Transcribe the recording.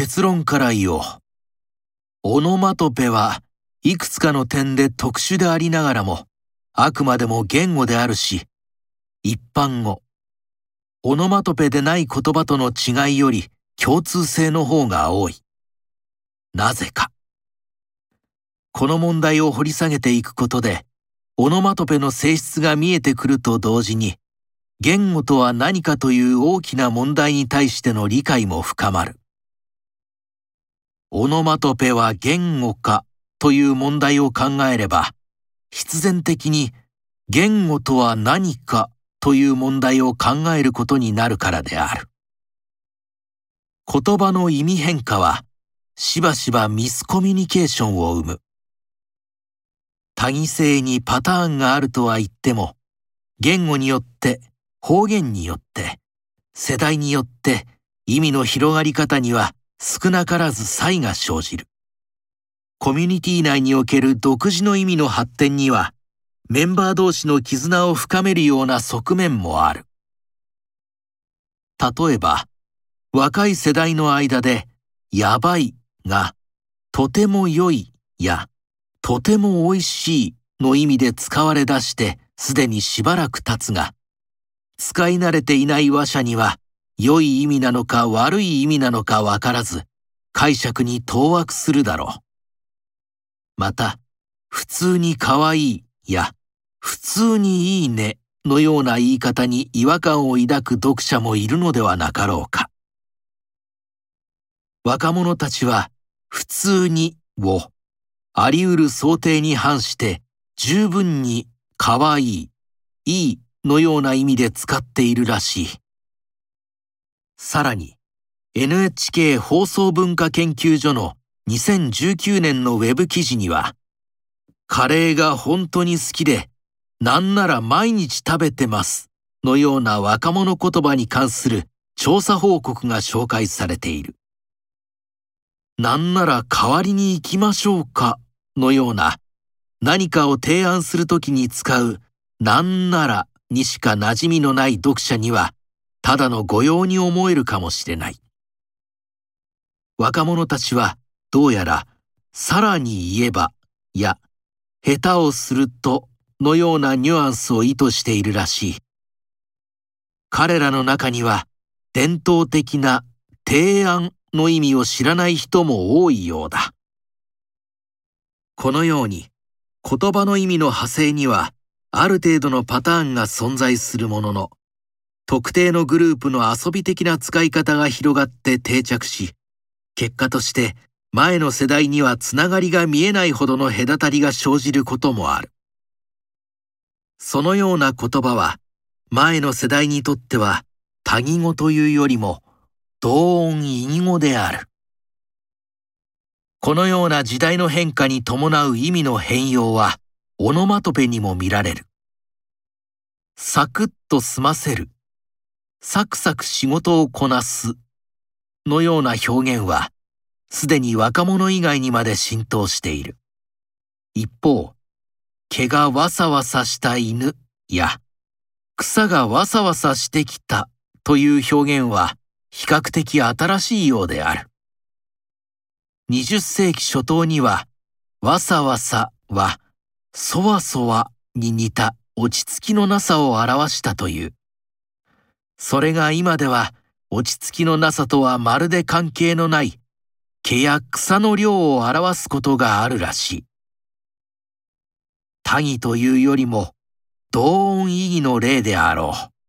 結論から言おう。オノマトペはいくつかの点で特殊でありながらも、あくまでも言語であるし、一般語、オノマトペでない言葉との違いより共通性の方が多い。なぜか。この問題を掘り下げていくことで、オノマトペの性質が見えてくると同時に、言語とは何かという大きな問題に対しての理解も深まる。オノマトペは言語かという問題を考えれば、必然的に言語とは何かという問題を考えることになるからである。言葉の意味変化は、しばしばミスコミュニケーションを生む。多義性にパターンがあるとは言っても、言語によって、方言によって、世代によって意味の広がり方には少なからず差異が生じる。コミュニティ内における独自の意味の発展には、メンバー同士の絆を深めるような側面もある。例えば、若い世代の間で、やばいが、とても良いや、とても美味しいの意味で使われ出してすでにしばらく経つが、使い慣れていない話者には、良い意味なのか悪い意味なのかわからず、解釈に当惑するだろう。また、普通に可愛いや、普通にいいねのような言い方に違和感を抱く読者もいるのではなかろうか。若者たちは、普通にを、あり得る想定に反して十分に可愛い、いいのような意味で使っているらしい。さらに、NHK 放送文化研究所の2019年のウェブ記事には、カレーが本当に好きで、なんなら毎日食べてますのような若者言葉に関する調査報告が紹介されている。なんなら代わりに行きましょうかのような何かを提案するときに使うなんならにしか馴染みのない読者にはただの御用に思えるかもしれない。若者たちはどうやらさらに言えばや下手をするとのようなニュアンスを意図しているらしい。彼らの中には伝統的な提案の意味を知らない人も多いようだ。このように言葉の意味の派生にはある程度のパターンが存在するものの、特定のグループの遊び的な使い方が広がって定着し、結果として前の世代にはつながりが見えないほどの隔たりが生じることもある。そのような言葉は、前の世代にとっては多義語というよりも同音異義語である。このような時代の変化に伴う意味の変容はオノマトペにも見られる。サクッと済ませる、サクサク仕事をこなすのような表現はすでに若者以外にまで浸透している。一方、毛がわさわさした犬や草がわさわさしてきたという表現は比較的新しいようである。20世紀初頭にはわさわさはそわそわに似た落ち着きのなさを表したという。それが今では落ち着きのなさとはまるで関係のない毛や草の量を表すことがあるらしい。多義というよりも同音異義の例であろう。